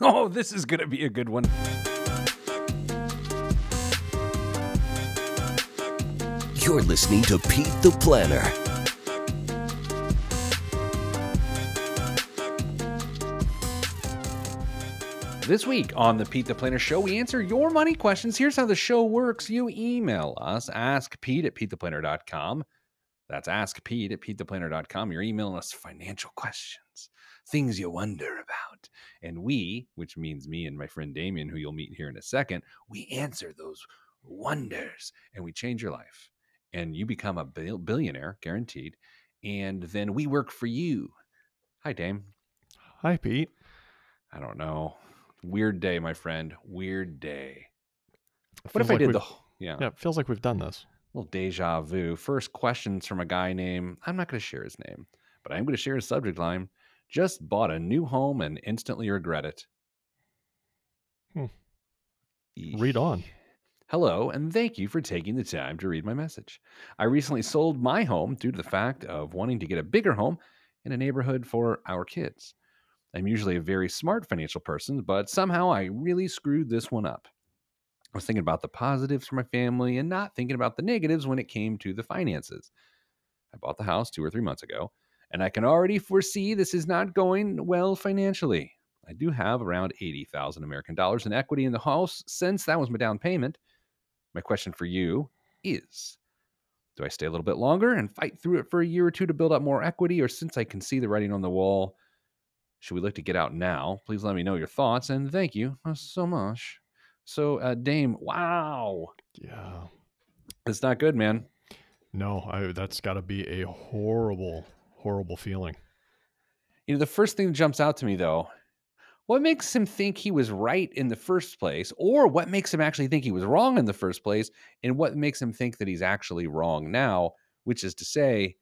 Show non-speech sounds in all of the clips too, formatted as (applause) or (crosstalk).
Oh, this is going to be a good one. You're listening to Pete the Planner. This week on the Pete the Planner Show, we answer your money questions. Here's how the show works you email us, askpete at petetheplanner.com. That's askpete at petetheplanner.com. You're emailing us financial questions, things you wonder about. And we, which means me and my friend Damian, who you'll meet here in a second, we answer those wonders and we change your life. And you become a billionaire, guaranteed. And then we work for you. Hi, Dame. Hi, Pete. I don't know. Weird day, my friend. Weird day. What if feels I did the yeah, Yeah, it feels like we've done this. A little deja vu? First questions from a guy named I'm not going to share his name, but I'm going to share his subject line. Just bought a new home and instantly regret it. Hmm. Read on. Hello, and thank you for taking the time to read my message. I recently sold my home due to the fact of wanting to get a bigger home in a neighborhood for our kids. I'm usually a very smart financial person, but somehow I really screwed this one up. I was thinking about the positives for my family and not thinking about the negatives when it came to the finances. I bought the house two or three months ago, and I can already foresee this is not going well financially. I do have around 80,000 American dollars in equity in the house since that was my down payment. My question for you is Do I stay a little bit longer and fight through it for a year or two to build up more equity? Or since I can see the writing on the wall, should we look to get out now? Please let me know your thoughts and thank you so much. So, uh, Dame, wow, Yeah. it's not good, man. No, I, that's got to be a horrible, horrible feeling. You know, the first thing that jumps out to me though, what makes him think he was right in the first place, or what makes him actually think he was wrong in the first place, and what makes him think that he's actually wrong now, which is to say,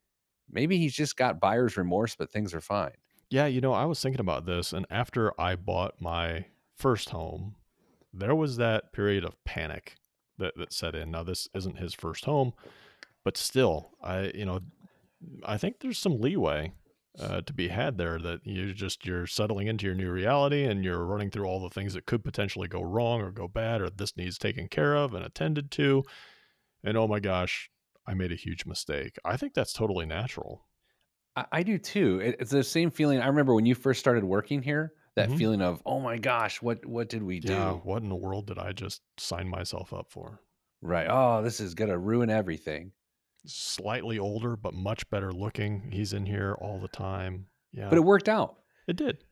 maybe he's just got buyer's remorse, but things are fine. Yeah, you know, I was thinking about this, and after I bought my first home, there was that period of panic that, that set in. Now, this isn't his first home, but still, I, you know, I think there's some leeway uh, to be had there that you just you're settling into your new reality and you're running through all the things that could potentially go wrong or go bad or this needs taken care of and attended to, and oh my gosh, I made a huge mistake. I think that's totally natural. I, I do too. It- it's the same feeling. I remember when you first started working here, that Mhm. feeling of, oh my gosh, what what did we do? Yeah, what in the world did I just sign myself up for? Right. Oh, this is gonna ruin everything. Slightly older but much better looking. He's in here all the time. Yeah, But it worked out. it did.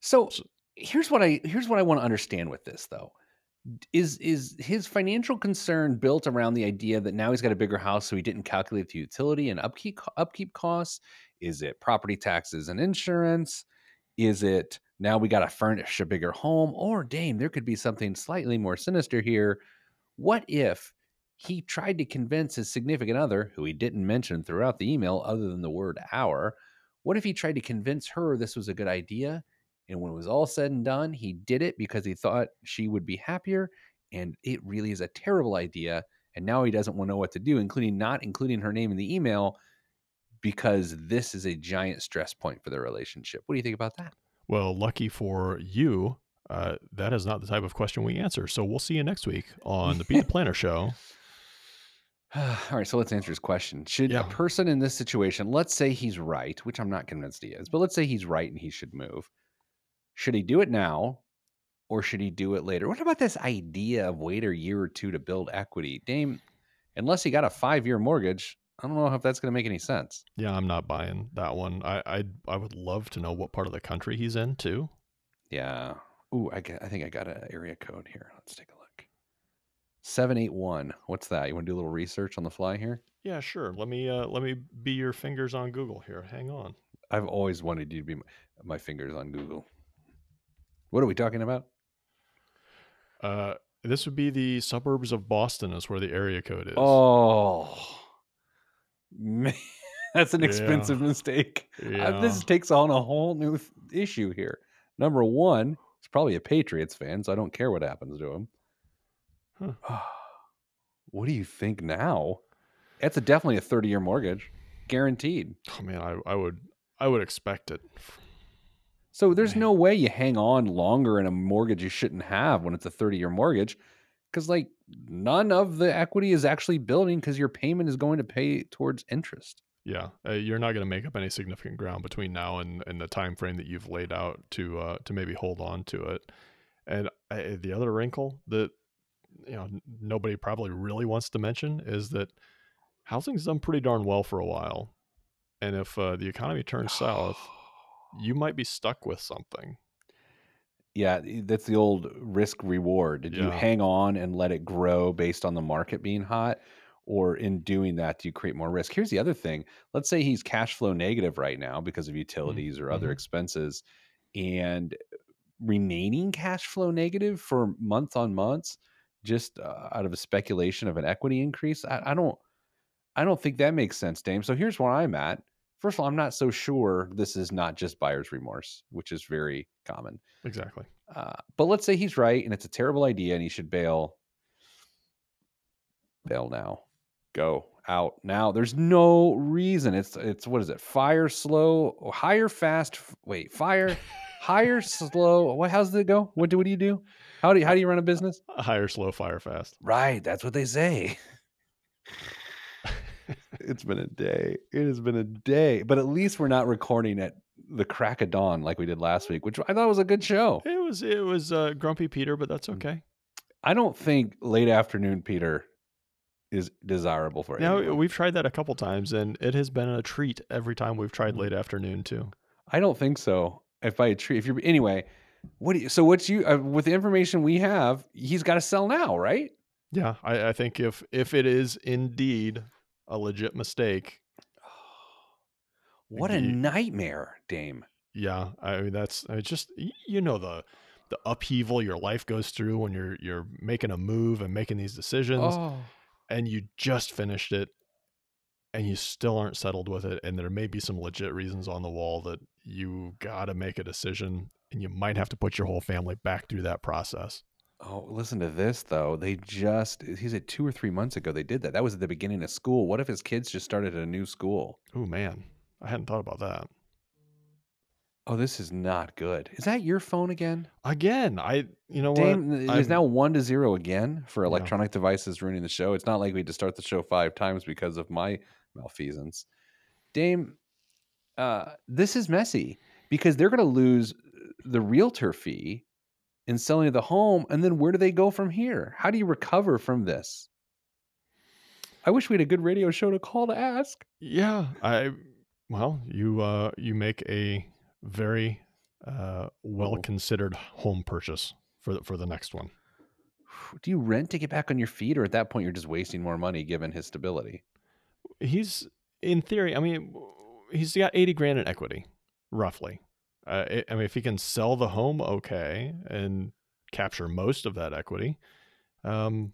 So So- here's what I here's what I want to understand with this though. Is is his financial concern built around the idea that now he's got a bigger house, so he didn't calculate the utility and upkeep upkeep costs? Is it property taxes and insurance? Is it now we got to furnish a bigger home? Or dame, there could be something slightly more sinister here. What if he tried to convince his significant other, who he didn't mention throughout the email other than the word our, what if he tried to convince her this was a good idea? And when it was all said and done, he did it because he thought she would be happier. And it really is a terrible idea. And now he doesn't want to know what to do, including not including her name in the email because this is a giant stress point for their relationship. What do you think about that? Well, lucky for you, uh, that is not the type of question we answer. So we'll see you next week on the Beat the Planner (laughs) Show. (sighs) All right, so let's answer his question. Should Yeah. a person in this situation, let's say he's right, which I'm not convinced he is, but let's say he's right and he should move. Should he do it now or should he do it later? What about this idea of wait a year or two to build equity? Dame, unless he got a five year mortgage, I don't know if that's going to make any sense. Yeah, I'm not buying that one. I I I would love to know what part of the country he's in too. Yeah. Ooh, I, I think I got an area code here. Let's take a look. 781. What's that? You want to do a little research on the fly here? Yeah, sure. Let me uh, let me be your fingers on Google here. Hang on. I've always wanted you to be my, my fingers on Google. What are we talking about? Uh, this would be the suburbs of Boston, is where the area code is. Oh, man, (laughs) that's an Yeah. expensive mistake. Uh, yeah. this takes on a whole new th- issue here. Number one, he's probably a Patriots fan, so I don't care what happens to him. (sighs) what do you think now? That's a, definitely a 30 year mortgage, guaranteed. oh man, I I would I would expect it. So there's Man. no way you hang on longer in a mortgage you shouldn't have when it's a 30 year mortgage because like none of the equity is actually building because your payment is going to pay towards interest. Yeah, uh, you're not going to make up any significant ground between now and, and the time frame that you've laid out to uh, to maybe hold on to it. And uh, the other wrinkle that you know nobody probably really wants to mention is that housing's done pretty darn well for a while, and if uh, the economy turns south, (sighs) you might be stuck with something. Yeah, that's the old risk reward. Did you hang on and let it grow based on the market being hot? Or in doing that, do you create more risk? Here's the other thing. Let's say he's cash flow negative right now because of utilities or other mhm. expenses and remaining cash flow negative for month on months just uh, out of a speculation of an equity increase. I, I don't I don't think that makes sense, Dame. So here's where I'm at. First of all, I'm not so sure this is not just buyer's remorse, which is very common. Exactly. Uh, but let's say he's right and it's a terrible idea and he should bail. Bail now. Go out now. There's no reason. It's it's what is it? Fire slow, higher fast. Wait, fire, (laughs) higher slow. What? How's it go? What do what do you do? How do you, how do you run a business? Hire slow, fire fast. Right, that's what they say. (laughs) it's been a day. It has been a day. But at least we're not recording at the crack of dawn like we did last week, which I thought was a good show. It was it was uh, grumpy Peter, but that's Mm. okay. I don't think late afternoon Peter is desirable for Now anyone. we've tried that a couple times, and it has been a treat every time we've tried Mm. late afternoon too. I don't think so. If by a tree if you're anyway, what do you, so what's you uh, with the information we have? He's got to sell now, right? Yeah, I, I think if if it is indeed a legit mistake, What a nightmare, Dame. yeah, I mean that's I just you know the the upheaval your life goes through when you're you're making a move and making these decisions, Oh, and you just finished it, and you still aren't settled with it, and there may be some legit reasons on the wall that you got to make a decision, and you might have to put your whole family back through that process. oh, listen to this though. They just he said two or three months ago they did that. That was at the beginning of school. What if his kids just started a new school? Oh man, I hadn't thought about that. Oh, this is not good. Is that your phone again? Again, I you know what? Dame it is now one to zero again for Yeah. electronic devices ruining the show. It's not like we had to start the show five times because of my malfeasance. Dame, uh, this is messy because they're going to lose the realtor fee in selling the home, and then where do they go from here? How do you recover from this? I wish we had a good radio show to call to ask. Yeah, I well, you uh you make a very uh well considered home purchase for the, for the next one. Do you rent to get back on your feet, or at that point you're just wasting more money given his stability? He's in theory, I mean, he's got 80 grand in equity roughly. Uh, I I mean, if he can sell the home okay and capture most of that equity, um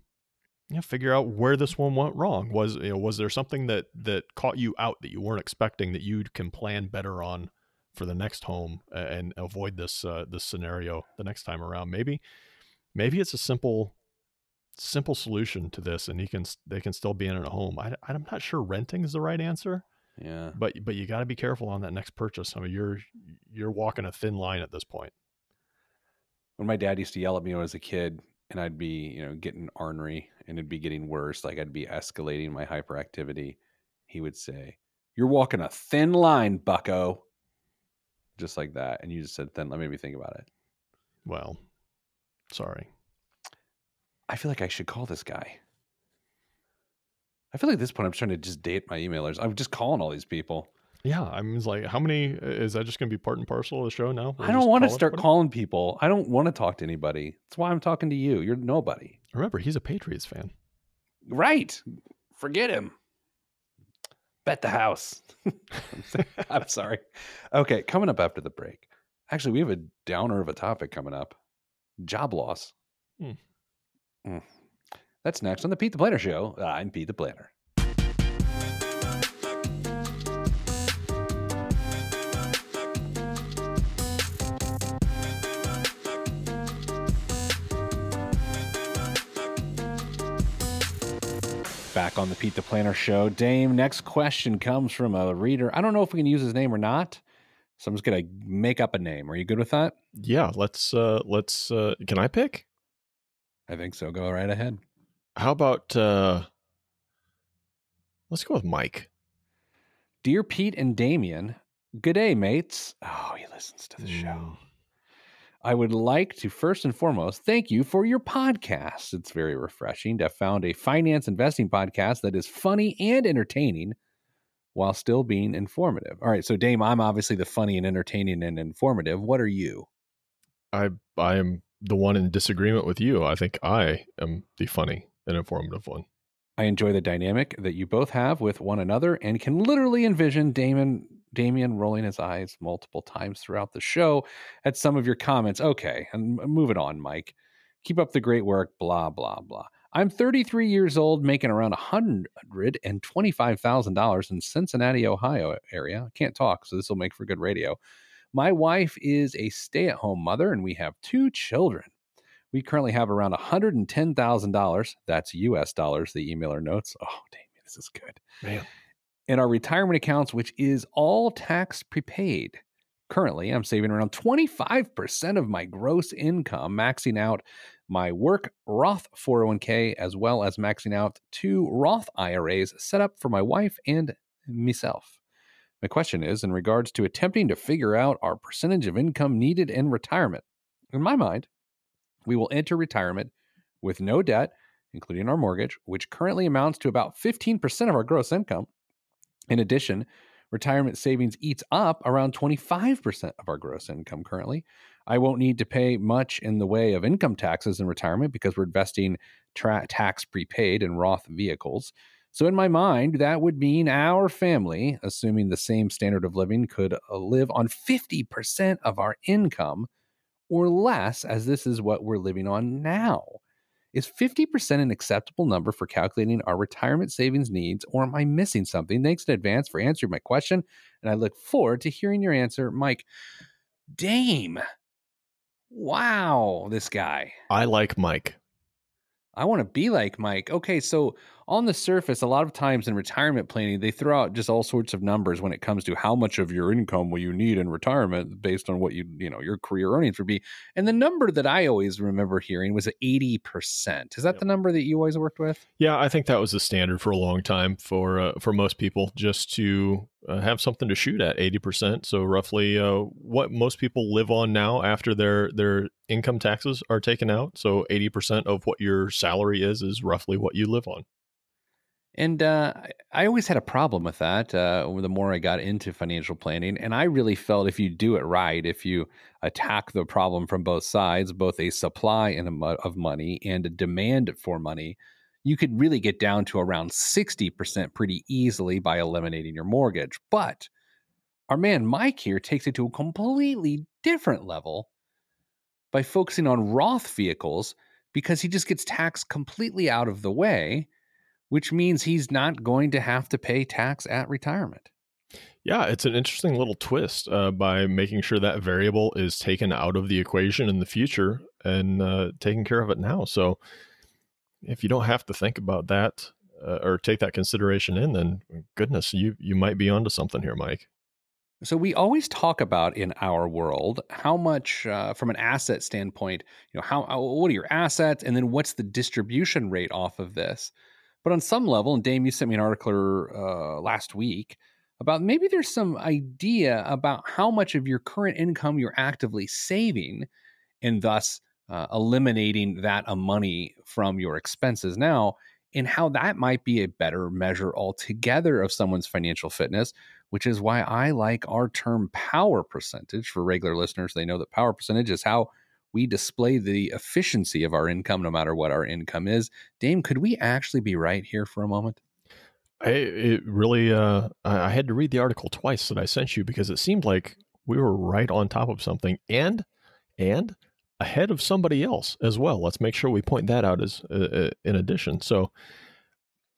figure out where this one went wrong. Was you know, was there something that that caught you out that you weren't expecting that you can plan better on for the next home and avoid this uh, this scenario the next time around? Maybe maybe it's a simple simple solution to this, and he can they can still be in a home. I, I'm not sure renting is the right answer, Yeah. but but you got to be careful on that next purchase. I mean, you're you're walking a thin line at this point. when my dad used to yell at me when I was a kid and I'd be, you know, getting ornery and it'd be getting worse, like I'd be escalating my hyperactivity, he would say, You're walking a thin line, bucko. Just like that. And you just said thin Let me think about it. Well, sorry. I feel like I should call this guy. I feel like at this point I'm trying to just date my emailers. I'm just calling all these people. Yeah, I mean, it's like, how many is that just going to be part and parcel of the show now? I don't want to start everybody? calling people. I don't want to talk to anybody. That's why I'm talking to you. You're nobody. Remember, he's a Patriots fan. Right. Forget him. Bet the house. (laughs) I'm sorry. Okay, coming up after the break. Actually, we have a downer of a topic coming up job loss. Hmm. Mm. That's next on the Pete the Planner Show. I'm Pete the Planner. Back on the Pete the Planner Show. Dame, next question comes from a reader. I don't know if we can use his name or not. So I'm just gonna make up a name. Are you good with that? Yeah, let's uh let's uh can I pick? I think so. Go right ahead. How about uh let's go with Mike. Dear Pete and Damian, good day, mates. Oh, he listens to the show. Mm. I would like to first and foremost thank you for your podcast. It's very refreshing to have found a finance investing podcast that is funny and entertaining while still being informative. All right, so Dame, I'm obviously the funny and entertaining and informative. What are you? I I am the one in disagreement with you. I think I am the funny and informative one. I enjoy the dynamic that you both have with one another and can literally envision Damon Damian rolling his eyes multiple times throughout the show at some of your comments. Okay, and moving on, Mike. Keep up the great work, blah, blah, blah. I'm 33 years old, making around $125,000 in Cincinnati, Ohio area. I can't talk, so this will make for good radio. My wife is a stay at home mother, and we have two children. We currently have around $110,000. That's US dollars, the emailer notes. (laughs) Oh, damn, this is good. Man. In our retirement accounts, which is all tax prepaid. Currently, I'm saving around 25% of my gross income, maxing out my work Roth 401k, as well as maxing out two Roth IRAs set up for my wife and myself. My question is in regards to attempting to figure out our percentage of income needed in retirement. In my mind, we will enter retirement with no debt, including our mortgage, which currently amounts to about 15% of our gross income. In addition, retirement savings eats up around 25% of our gross income currently. I won't need to pay much in the way of income taxes in retirement because we're investing tra- tax prepaid in Roth vehicles. So, in my mind, that would mean our family, assuming the same standard of living, could uh, live on 50% of our income or less, as this is what we're living on now. Is 50% an acceptable number for calculating our retirement savings needs, or am I missing something? Thanks in advance for answering my question, and I look forward to hearing your answer, Mike. Dame. Wow, this guy. I like Mike. I want to be like Mike. Okay, so on the surface, a lot of times in retirement planning, they throw out just all sorts of numbers when it comes to how much of your income will you need in retirement based on what you, you know, your career earnings would be. And the number that I always remember hearing was 80%. Is that Yep. the number that you always worked with? Yeah, I think that was the standard for a long time for uh, for most people, just to uh, have something to shoot at, eighty percent. So roughly, uh, what most people live on now after their their income taxes are taken out. So eighty percent of what your salary is is roughly what you live on. And uh, I- always had a problem with that. Uh, the more I got into financial planning, and I really felt if you do it right, if you attack the problem from both sides, both a supply and a of money and a demand for money, you could really get down to around sixty percent pretty easily by eliminating your mortgage. But our man Mike here takes it to a completely different level by focusing on Roth vehicles because he just gets taxed completely out of the way which means he's not going to have to pay tax at retirement. Yeah, it's an interesting little twist uh, by making sure that variable is taken out of the equation in the future and uh, taking care of it now. So if you don't have to think about that uh, or take that consideration in, then goodness, you you might be onto something here, Mike. So we always talk about in our world how much, uh, from an asset standpoint, you know, how how- what are your assets, and then what's the distribution rate off of this. But on some level, and Dame, you sent me an article uh, last week about maybe there's some idea about how much of your current income you're actively saving, and thus uh, eliminating that money from your expenses now, and how that might be a better measure altogether of someone's financial fitness which is why I like our term power percentage. For regular listeners, they know that power percentage is how we display the efficiency of our income, no matter what our income is. Dame, could we actually be right here for a moment? I, it really, uh, I had to read the article twice that I sent you because it seemed like we were right on top of something and and ahead of somebody else as well. Let's make sure we point that out as uh, uh, in addition. So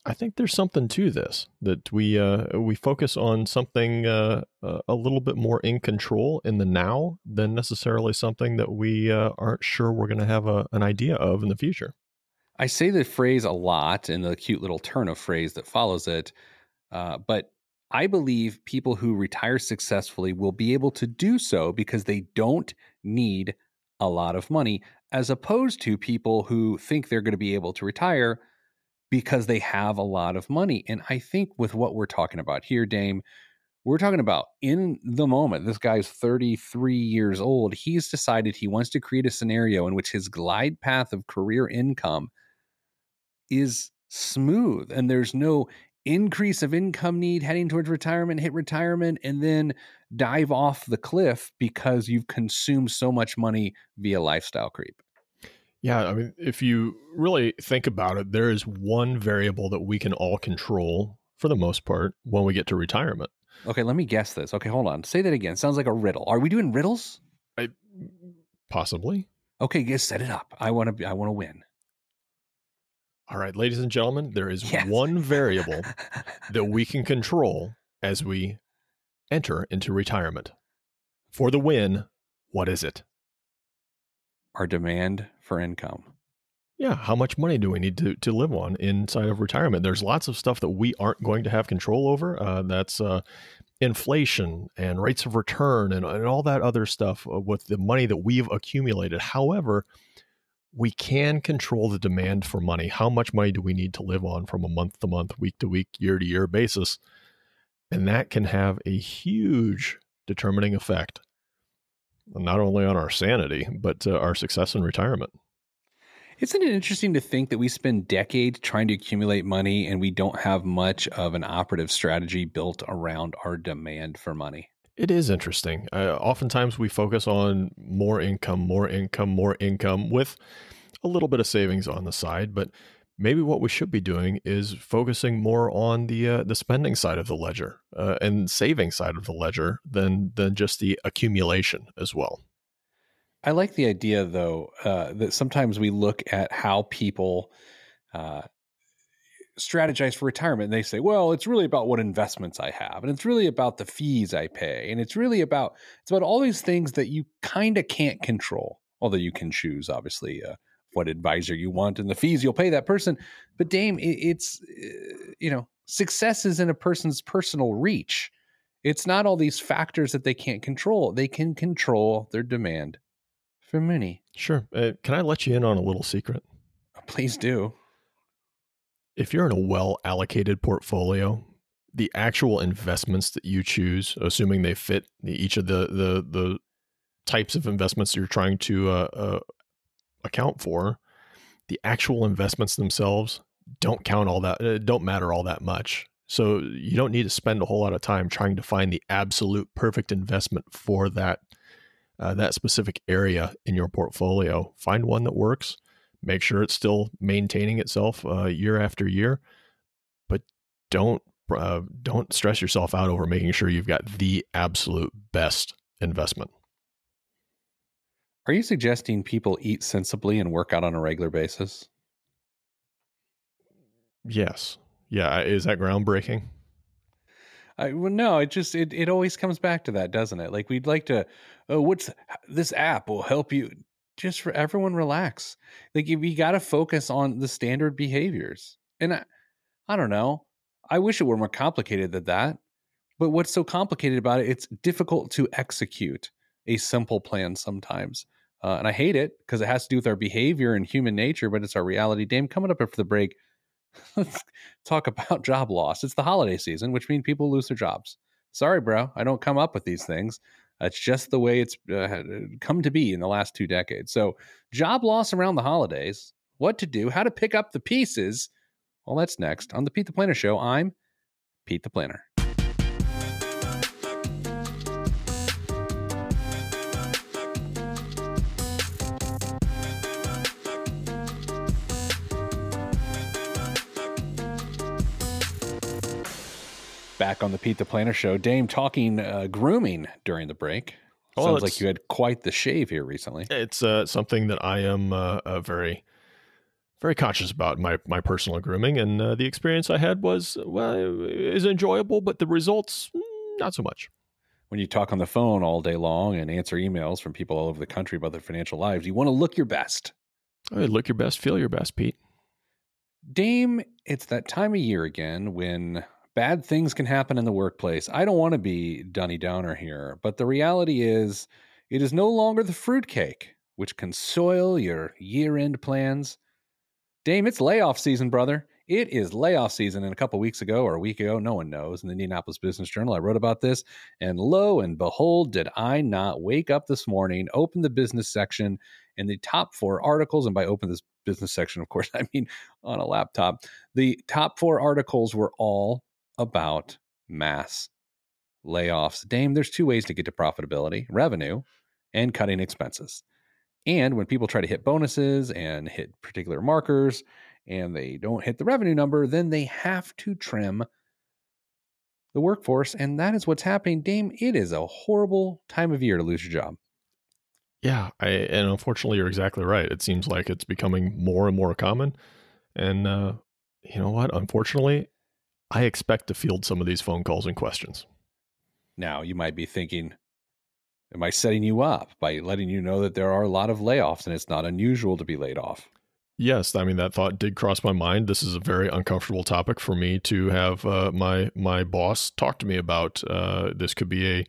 I think there's something to this that we uh, we focus on something uh, uh, a little bit more in control in the now than necessarily something that we uh, aren't sure we're going to have a, an idea of in the future. I say the phrase a lot and the cute little turn of phrase that follows it, uh, but I believe people who retire successfully will be able to do so because they don't need a lot of money, as opposed to people who think they're going to be able to retire because they have a lot of money. And I think with what we're talking about here, Dame, we're talking about in the moment. This guy's 33 years old. He's decided he wants to create a scenario in which his glide path of career income is smooth and there's no increase of income need heading towards retirement, hit retirement, and then dive off the cliff because you've consumed so much money via lifestyle creep. Yeah, I mean, if you really think about it, there is one variable that we can all control for the most part when we get to retirement. Okay, let me guess this. Okay, hold on. Say that again. Sounds like a riddle. Are we doing riddles? I, possibly. Okay, guys, set it up. I want to. I want to win. All right, ladies and gentlemen, there is Yes. one variable (laughs) that we can control as we enter into retirement. For the win, what is it? Our demand for income. Yeah, how much money do we need to, to live on inside of retirement? There's lots of stuff that we aren't going to have control over. Uh, that's uh, inflation and rates of return and, and all that other stuff uh, with the money that we've accumulated. However, we can control the demand for money. How much money do we need to live on from a month to month, week to week, year to year basis? And that can have a huge determining effect, not only on our sanity, but uh, our success in retirement. Isn't it interesting to think that we spend decades trying to accumulate money and we don't have much of an operative strategy built around our demand for money? It is interesting. Uh, oftentimes we focus on more income, more income, more income with a little bit of savings on the side, but maybe what we should be doing is focusing more on the uh, the spending side of the ledger uh, and saving side of the ledger than than just the accumulation as well. I like the idea, though, uh, that sometimes we look at how people uh, strategize for retirement and they say, well, it's really about what investments I have, and it's really about the fees I pay, and it's really about it's about all these things that you kind of can't control, although you can choose, obviously, uh, what advisor you want and the fees you'll pay that person. But Dame, it, it's uh, you know, success is in a person's personal reach. It's not all these factors that they can't control. They can control their demand for money. Sure. Uh, can I let you in on a little secret? Please do. If you're in a well allocated portfolio, the actual investments that you choose, assuming they fit each of the the the types of investments you're trying to uh, uh, account for, the actual investments themselves don't count all that. Uh, don't matter all that much. So you don't need to spend a whole lot of time trying to find the absolute perfect investment for that uh, that specific area in your portfolio. Find one that works. Make sure it's still maintaining itself uh, year after year, but don't uh, don't stress yourself out over making sure you've got the absolute best investment. Are you suggesting people eat sensibly and work out on a regular basis? Yes. Yeah. Is that groundbreaking? I, well, no, it just it, it always comes back to that, doesn't it? Like we'd like to, oh, what's this app will help you. Just for everyone, relax. Like we got to focus on the standard behaviors, and I, I don't know. I wish it were more complicated than that. But what's so complicated about it? It's difficult to execute a simple plan sometimes, uh, and I hate it because it has to do with our behavior and human nature. But it's our reality. Dame, coming up after the break. (laughs) Let's talk about job loss. It's the holiday season, which means people lose their jobs. Sorry, bro. I don't come up with these things. It's just the way it's uh, come to be in the last two decades. So, job loss around the holidays, what to do, how to pick up the pieces. Well, that's next on the Pete the Planner Show. I'm Pete the Planner. Back on the Pete the Planner Show, Dame talking uh, grooming during the break. Well, Sounds like you had quite the shave here recently. It's uh, something that I am uh, uh, very, very conscious about my my personal grooming, and uh, the experience I had was well, is enjoyable, but the results mm, not so much. when you talk on the phone all day long and answer emails from people all over the country about their financial lives, you want to look your best. Hey, look your best, feel your best, Pete. Dame, it's that time of year again when bad things can happen in the workplace. I don't want to be Dunny Downer here, but the reality is it is no longer the fruitcake, which can soil your year end plans. Dame, it's layoff season, brother. It is layoff season. And a couple weeks ago or a week ago, no one knows, in the Indianapolis Business Journal, I wrote about this. And lo and behold, did I not wake up this morning, open the business section, and the top four articles, and by open this business section, of course, (laughs) I mean on a laptop, the top four articles were all about mass layoffs. Dame, there's two ways to get to profitability revenue and cutting expenses. And when people try to hit bonuses and hit particular markers and they don't hit the revenue number, then they have to trim the workforce. And that is what's happening. Dame, it is a horrible time of year to lose your job. Yeah, I, and unfortunately, you're exactly right. It seems like it's becoming more and more common. And uh, you know what? Unfortunately, I expect to field some of these phone calls and questions. Now, you might be thinking, am I setting you up by letting you know that there are a lot of layoffs and it's not unusual to be laid off? Yes, I mean that thought did cross my mind. This is a very uncomfortable topic for me to have uh, my my boss talk to me about. Uh, this could be a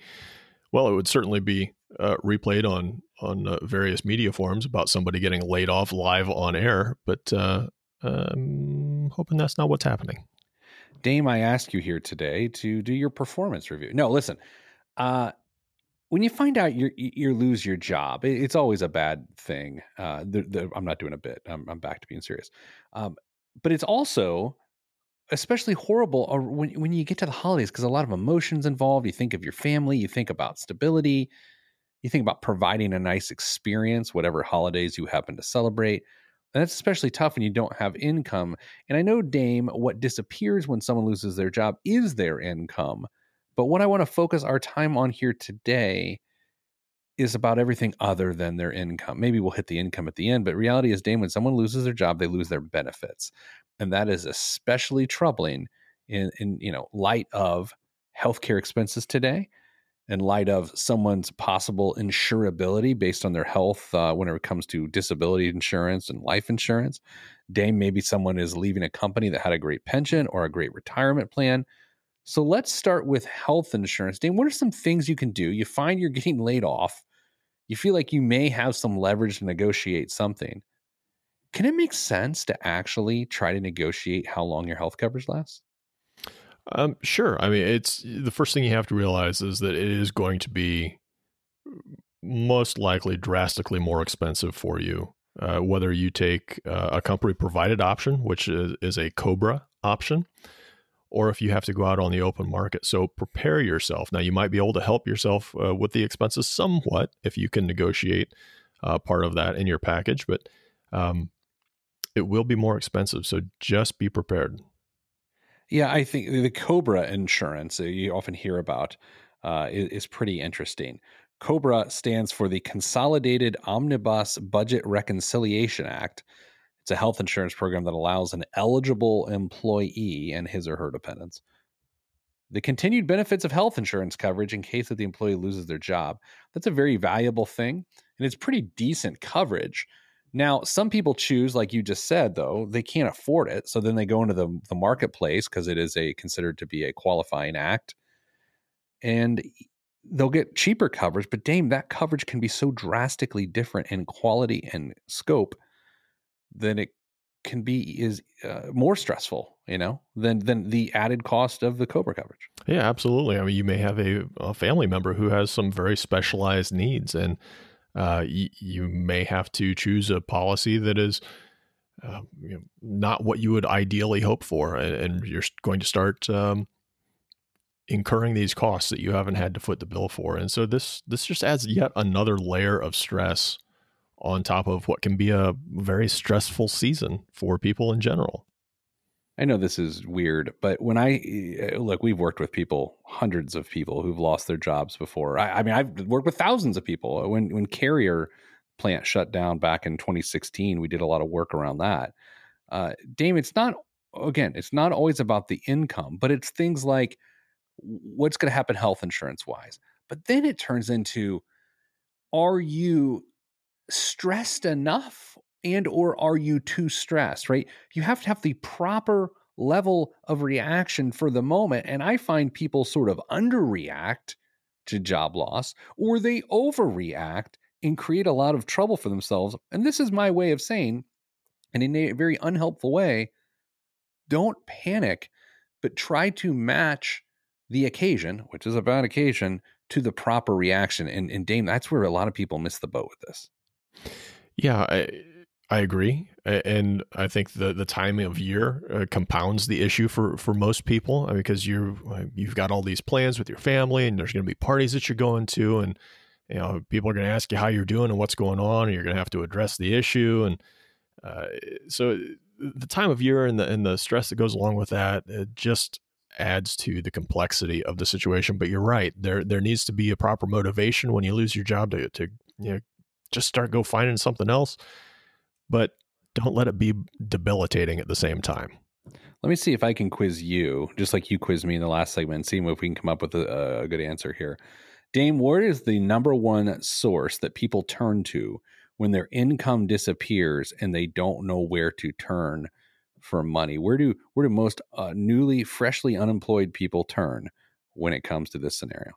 well, it would certainly be uh, replayed on on uh, various media forums about somebody getting laid off live on air, but uh, I'm hoping that's not what's happening. Dame, I ask you here today to do your performance review. No, listen. Uh, when you find out you you lose your job, it's always a bad thing. Uh, the, the, I'm not doing a bit. I'm, I'm back to being serious. Um, but it's also especially horrible when when you get to the holidays because a lot of emotions involved. You think of your family. You think about stability. You think about providing a nice experience, whatever holidays you happen to celebrate. And that's especially tough when you don't have income. And I know, Dame, what disappears when someone loses their job is their income. But what I want to focus our time on here today is about everything other than their income. Maybe we'll hit the income at the end, but reality is, Dame, when someone loses their job, they lose their benefits. And that is especially troubling in, in you know, light of healthcare expenses today in light of someone's possible insurability based on their health uh, whenever it comes to disability insurance and life insurance. Dame, maybe someone is leaving a company that had a great pension or a great retirement plan. So let's start with health insurance. Dame, what are some things you can do? You find you're getting laid off, you feel like you may have some leverage to negotiate something. Can it make sense to actually try to negotiate how long your health coverage lasts? Um, sure. I mean, it's the first thing you have to realize is that it is going to be most likely drastically more expensive for you. Uh, whether you take uh, a company provided option, which is, is a Cobra option, or if you have to go out on the open market. So prepare yourself. Now, you might be able to help yourself uh, with the expenses somewhat if you can negotiate uh, part of that in your package, but um, it will be more expensive. So just be prepared. Yeah, I think the Cobra insurance you often hear about uh, is pretty interesting. COBRA stands for the Consolidated Omnibus Budget Reconciliation Act. It's a health insurance program that allows an eligible employee and his or her dependents the continued benefits of health insurance coverage in case that the employee loses their job. That's a very valuable thing, and it's pretty decent coverage. Now, some people choose, like you just said, though, they can't afford it. So then they go into the, the marketplace because it is a considered to be a qualifying act. And they'll get cheaper coverage, but Dame, that coverage can be so drastically different in quality and scope than it can be is uh, more stressful, you know, than than the added cost of the Cobra coverage. Yeah, absolutely. I mean, you may have a, a family member who has some very specialized needs, and uh, y- you may have to choose a policy that is uh, you know, not what you would ideally hope for, and, and you're going to start um, incurring these costs that you haven't had to foot the bill for. And so this this just adds yet another layer of stress on top of what can be a very stressful season for people in general. I know this is weird, but when I eh, look, we've worked with people, hundreds of people who've lost their jobs before. I, I mean, I've worked with thousands of people. When when Carrier plant shut down back in 2016, we did a lot of work around that. Uh, Dame, it's not again, it's not always about the income, but it's things like what's going to happen health insurance wise. But then it turns into, are you stressed enough and or are you too stressed right you have to have the proper level of reaction for the moment. And I find people sort of underreact to job loss or they overreact and create a lot of trouble for themselves. And this is my way of saying, and in a very unhelpful way, don't panic, but try to match the occasion, which is a bad occasion, to the proper reaction. And, and Dame, that's where a lot of people miss the boat with this. Yeah, I, I agree, and I think the the time of year uh, compounds the issue for for most people uh, because you uh, you've got all these plans with your family, and there's going to be parties that you're going to, and you know people are going to ask you how you're doing and what's going on, and you're going to have to address the issue, and uh, so the time of year and the and the stress that goes along with that just adds to the complexity of the situation. But you're right. There there needs to be a proper motivation when you lose your job to to you know just start go finding something else. But don't let it be debilitating at the same time. Let me see if I can quiz you, just like you quizzed me in the last segment, see if we can come up with a, a good answer here. Dame, where is the number one source that people turn to when their income disappears and they don't know where to turn for money? Where do where do most uh, newly, freshly unemployed people turn when it comes to this scenario?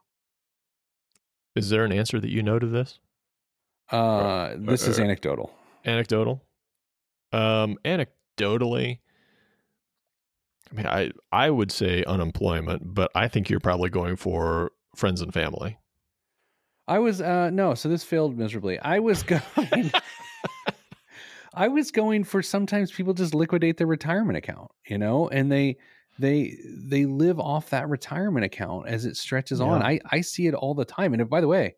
Is there an answer that you know to this? Uh, this is anecdotal. Anecdotal. Um, anecdotally, I mean, I I would say unemployment, but I think you're probably going for friends and family. I was uh no, so this failed miserably. I was (laughs) going I was going for sometimes people just liquidate their retirement account, you know, and they they they live off that retirement account as it stretches yeah. on. I I see it all the time. And by the way,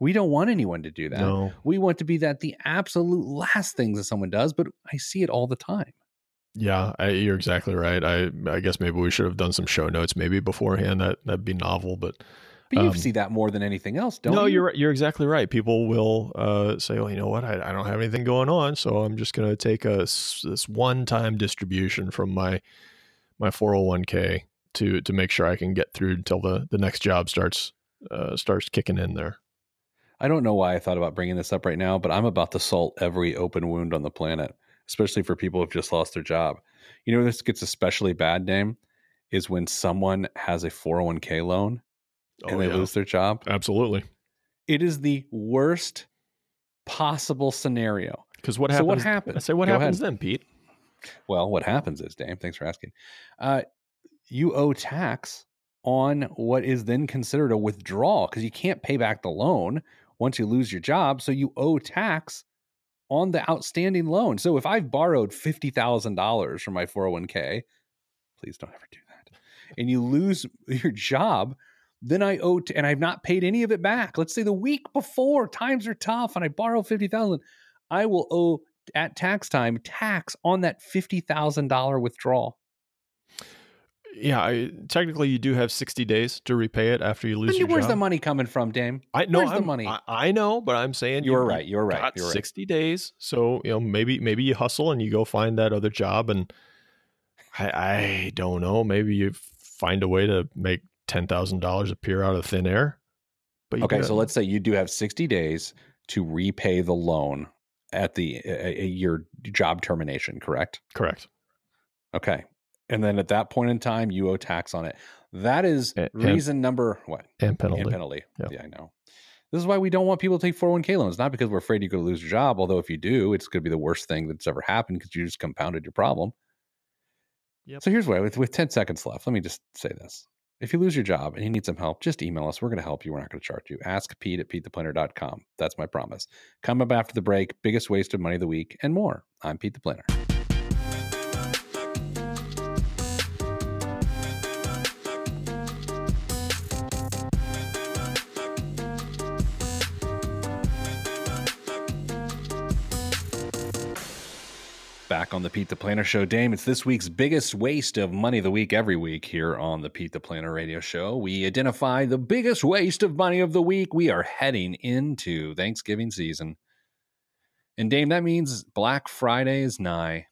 we don't want anyone to do that. No. We want to be that the absolute last things that someone does, but I see it all the time. Yeah, I, you're exactly right. I I guess maybe we should have done some show notes maybe beforehand. That that'd be novel, but but you um, see that more than anything else, don't no, you? No, you're you're exactly right. People will uh, say, "Well, you know what? I, I don't have anything going on, so I'm just going to take a this one time distribution from my my 401k to to make sure I can get through until the the next job starts uh, starts kicking in there." I don't know why I thought about bringing this up right now, but I'm about to salt every open wound on the planet, especially for people who've just lost their job. You know, this gets especially bad, name is when someone has a 401k loan oh, and they yeah. lose their job. Absolutely. It is the worst possible scenario. Because what happens? So what happens? I say, what Go happens ahead. then, Pete? Well, what happens is, Dame, thanks for asking. Uh, you owe tax on what is then considered a withdrawal because you can't pay back the loan once you lose your job. So you owe tax on the outstanding loan. So if I've borrowed $50,000 from my 401k, please don't ever do that, and you lose (laughs) your job, then I owe, t- and I've not paid any of it back. Let's say the week before times are tough and I borrow 50,000, I will owe at tax time tax on that $50,000 withdrawal. Yeah, I, technically you do have 60 days to repay it after you lose but your Where's job. the money coming from, Dame? I know the money? I, I, know, but I'm saying you're you, right. You're right. You're 60 right. days. So, you know, maybe maybe you hustle and you go find that other job and I, I don't know, maybe you find a way to make $10,000 appear out of thin air. But okay, so let's say you do have 60 days to repay the loan at the uh, your job termination, correct? Correct. Okay. And then at that point in time, you owe tax on it. That is and, reason number what? And penalty. And penalty. Yep. Yeah, I know. This is why we don't want people to take 401k loans, not because we're afraid you're going to lose your job. Although if you do, it's going to be the worst thing that's ever happened because you just compounded your problem. Yep. So here's why with, with 10 seconds left, let me just say this. If you lose your job and you need some help, just email us. We're going to help you. We're not going to charge you. Ask Pete at PeteThePlanner.com. That's my promise. Come up after the break, biggest waste of money of the week, and more. I'm Pete the Planner. Back on the Pete the Planner Show. Dame, it's this week's biggest waste of money of the week every week here on the Pete the Planner Radio Show. We identify the biggest waste of money of the week. We are heading into Thanksgiving season. And Dame, that means Black Friday is nigh.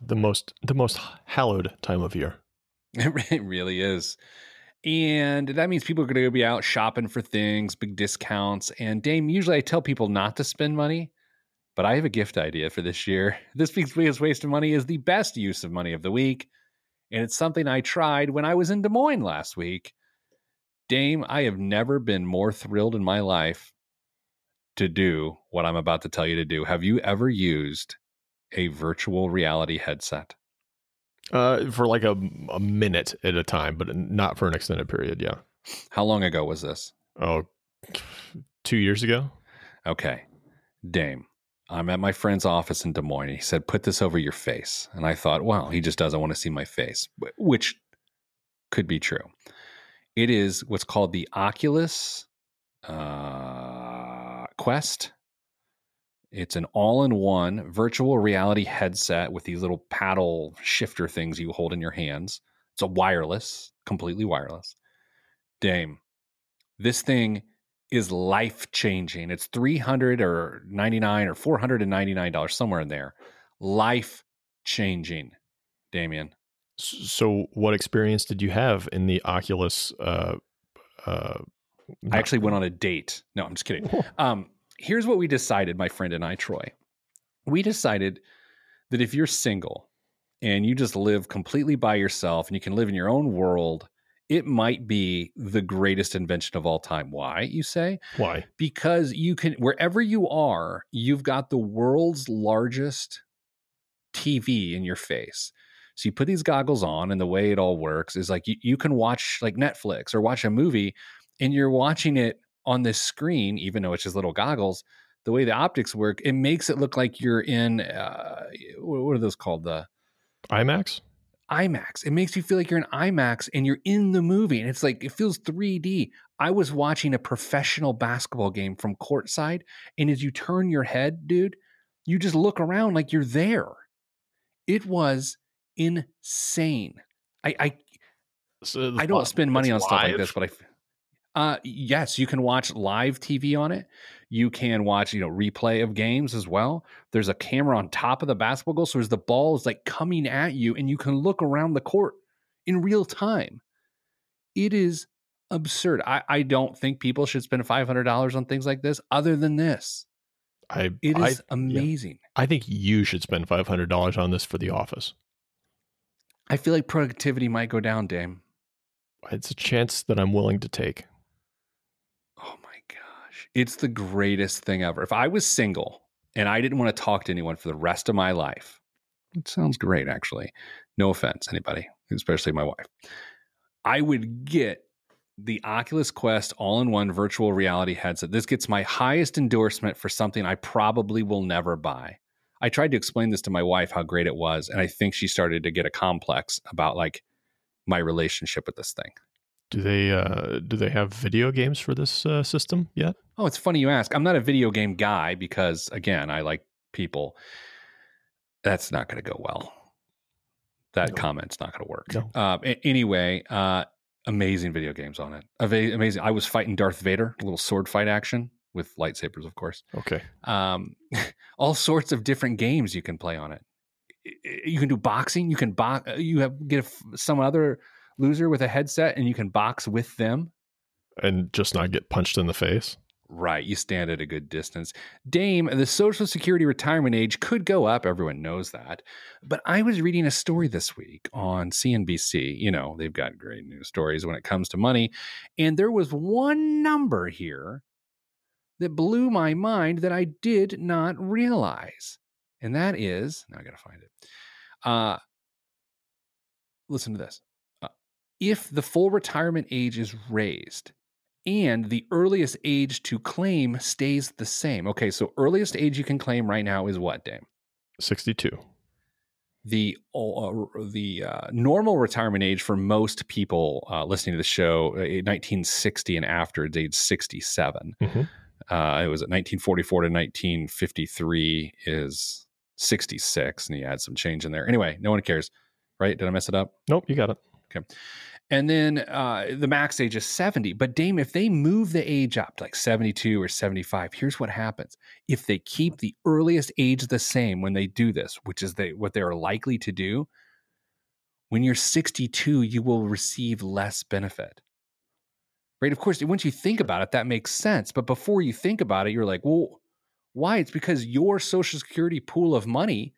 The most the most hallowed time of year. (laughs) It really is. And that means people are going to be out shopping for things, big discounts. And Dame, usually I tell people not to spend money but I have a gift idea for this year. (laughs) This week's biggest waste of money is the best use of money of the week. And it's something I tried when I was in Des Moines last week. Dame, I have never been more thrilled in my life to do what I'm about to tell you to do. Have you ever used a virtual reality headset? Uh, for like a, a minute at a time, but not for an extended period. Yeah. How long ago was this? Oh, two years ago. Okay. Dame, I'm at my friend's office in Des Moines. He said, put this over your face. And I thought, well, he just doesn't want to see my face, which could be true. It is what's called the Oculus uh, Quest. It's an all in one virtual reality headset with these little paddle shifter things you hold in your hands. It's a wireless, completely wireless. Dame, this thing is life changing. It's 300 or 99 or 499 dollars somewhere in there. Life changing. Damian. So what experience did you have in the Oculus uh uh I actually went (laughs) on a date. No, I'm just kidding. Um here's what we decided, my friend and I, Troy. We decided that if you're single and you just live completely by yourself and you can live in your own world, it might be the greatest invention of all time. Why, you say? Why? Because you can, wherever you are, you've got the world's largest TV in your face. So you put these goggles on, and the way it all works is like you, you can watch like Netflix or watch a movie, and you're watching it on this screen, even though it's just little goggles, the way the optics work, it makes it look like you're in uh, what are those called? The IMAX. IMAX. It makes you feel like you're in IMAX and you're in the movie, and it's like it feels 3D. I was watching a professional basketball game from courtside, and as you turn your head, dude, you just look around like you're there. It was insane. I I, so I don't spend money on live? stuff like this, but I uh, yes, you can watch live TV on it. You can watch, you know, replay of games as well. There's a camera on top of the basketball goal, so as the ball is like coming at you, and you can look around the court in real time. It is absurd. I, I don't think people should spend five hundred dollars on things like this. Other than this, I it is I, amazing. Yeah. I think you should spend five hundred dollars on this for the office. I feel like productivity might go down, Dame. It's a chance that I'm willing to take. It's the greatest thing ever. If I was single and I didn't want to talk to anyone for the rest of my life, it sounds great, actually. No offense, anybody, especially my wife. I would get the Oculus Quest all in one virtual reality headset. This gets my highest endorsement for something I probably will never buy. I tried to explain this to my wife how great it was, and I think she started to get a complex about like my relationship with this thing. Do they uh, do they have video games for this uh, system yet? Oh, it's funny you ask. I'm not a video game guy because again, I like people. That's not going to go well. That no. comment's not going to work. No. Uh, anyway, uh, amazing video games on it. Amazing. I was fighting Darth Vader, a little sword fight action with lightsabers, of course. Okay. Um, (laughs) all sorts of different games you can play on it. You can do boxing. You can box. You have get a, some other loser with a headset and you can box with them and just not get punched in the face. Right. You stand at a good distance. Dame, the Social Security retirement age could go up. Everyone knows that. But I was reading a story this week on CNBC. You know, they've got great news stories when it comes to money. And there was one number here that blew my mind that I did not realize. And that is, now I got to find it. Uh, listen to this if the full retirement age is raised and the earliest age to claim stays the same. Okay, so earliest age you can claim right now is what, Dame? 62. The uh, the uh, normal retirement age for most people uh, listening to the show, 1960 uh, and after, is age 67. Mm-hmm. Uh, it was at 1944 to 1953 is 66, and you add some change in there. Anyway, no one cares, right? Did I mess it up? Nope, you got it. Okay. And then uh, the max age is 70. But Dame, if they move the age up to like 72 or 75, here's what happens. If they keep the earliest age the same when they do this, which is they, what they're likely to do, when you're 62, you will receive less benefit. Right? Of course, once you think about it, that makes sense. But before you think about it, you're like, well, Why? It's because your Social Security pool of money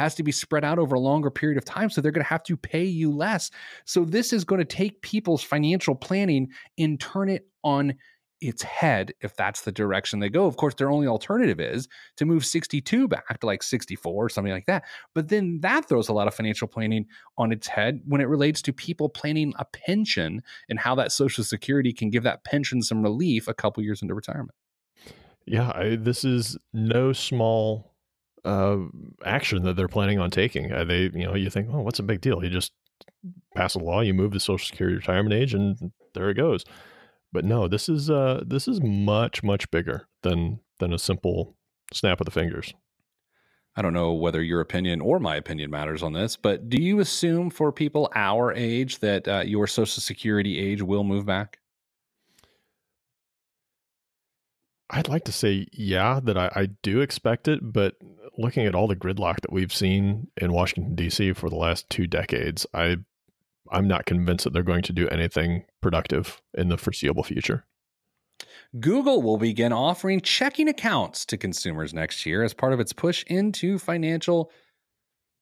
has to be spread out over a longer period of time. So they're going to have to pay you less. So this is going to take people's financial planning and turn it on its head if that's the direction they go. Of course, their only alternative is to move 62 back to like 64 or something like that. But then that throws a lot of financial planning on its head when it relates to people planning a pension and how that Social Security can give that pension some relief a couple years into retirement. Yeah, I, this is no small uh, action that they're planning on taking. Uh, they, you know, you think, oh, what's a big deal? You just pass a law, you move the Social Security retirement age, and there it goes. But no, this is uh, this is much much bigger than than a simple snap of the fingers. I don't know whether your opinion or my opinion matters on this, but do you assume for people our age that uh, your Social Security age will move back? I'd like to say yeah, that I, I, do expect it, but looking at all the gridlock that we've seen in Washington D.C. for the last two decades, I I'm not convinced that they're going to do anything productive in the foreseeable future. Google will begin offering checking accounts to consumers next year as part of its push into financial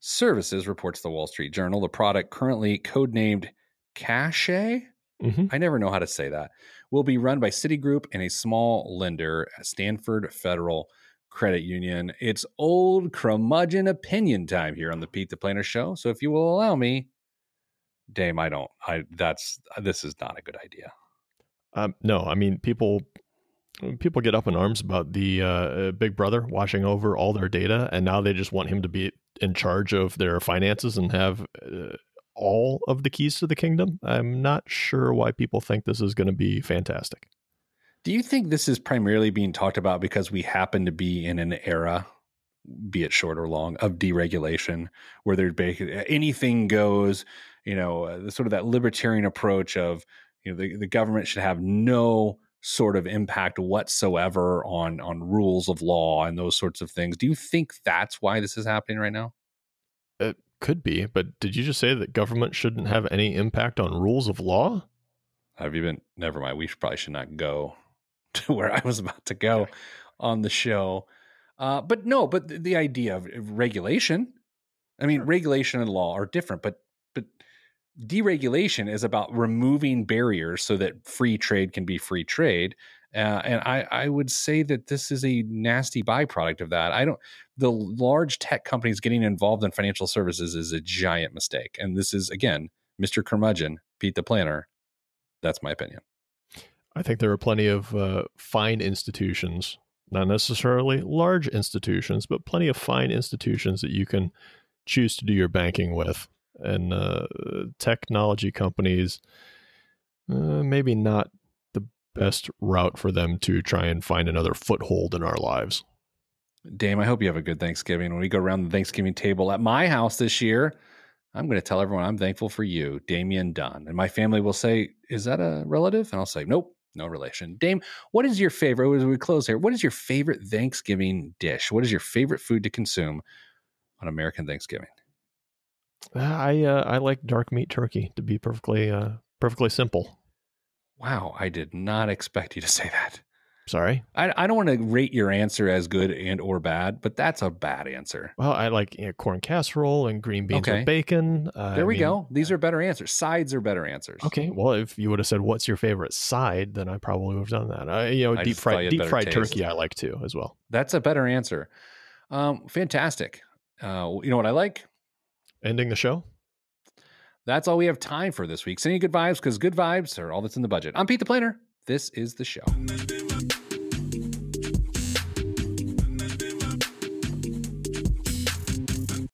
services, reports the Wall Street Journal. The product, currently codenamed Cache, mm-hmm. I never know how to say that, will be run by Citigroup and a small lender, Stanford Federal Credit Union. It's old curmudgeon opinion time here on the Pete the Planner Show. So if you will allow me, Dame, I don't. I that's this is not a good idea. Um, no, I mean people people get up in arms about the uh, uh, Big Brother watching over all their data, and now they just want him to be in charge of their finances and have uh, all of the keys to the kingdom. I'm not sure why people think this is going to be fantastic. Do you think this is primarily being talked about because we happen to be in an era, be it short or long, of deregulation, where there's anything goes? you know, uh, sort of that libertarian approach of, you know, the, the government should have no sort of impact whatsoever on on rules of law and those sorts of things. Do you think that's why this is happening right now? It could be, but did you just say that government shouldn't have any impact on rules of law? Have you been? Never mind. We should, probably should not go (laughs) to where I was about to go on the show. Uh, but no, but the, the idea of regulation. I mean, regulation and law are different, but but deregulation is about removing barriers so that free trade can be free trade. Uh, and I, I would say that this is a nasty byproduct of that. I don't. The large tech companies getting involved in financial services is a giant mistake. And this is again, Mr. Curmudgeon, Pete the Planner. That's my opinion. I think there are plenty of uh, fine institutions, not necessarily large institutions, but plenty of fine institutions that you can choose to do your banking with and uh, technology companies uh, maybe not best route for them to try and find another foothold in our lives. Dame, I hope you have a good Thanksgiving. When we go around the Thanksgiving table at my house this year, I'm going to tell everyone I'm thankful for you, Damian Dunn. And my family will say, Is that a relative? And I'll say, Nope, no relation. Dame, what is your favorite, as we close here, what is your favorite Thanksgiving dish? What is your favorite food to consume on American Thanksgiving? I uh, I like dark meat turkey to be perfectly uh, perfectly simple. Wow, I did not expect you to say that. Sorry, I, I don't want to rate your answer as good and or bad, but that's a bad answer. Well, I like you know, corn casserole and green beans okay. with bacon. Uh, there we mean, go. These are better answers. Sides are better answers. Okay, well, if you would have said what's your favorite side, then I probably would have done that. I, you know, I deep fried deep fried taste. turkey I like too as well. That's a better answer. Um, fantastic. Uh, you know what I like? ending the show? That's all we have time for this week. Sending good vibes because good vibes are all that's in the budget. I'm Pete the Planner. This is the show.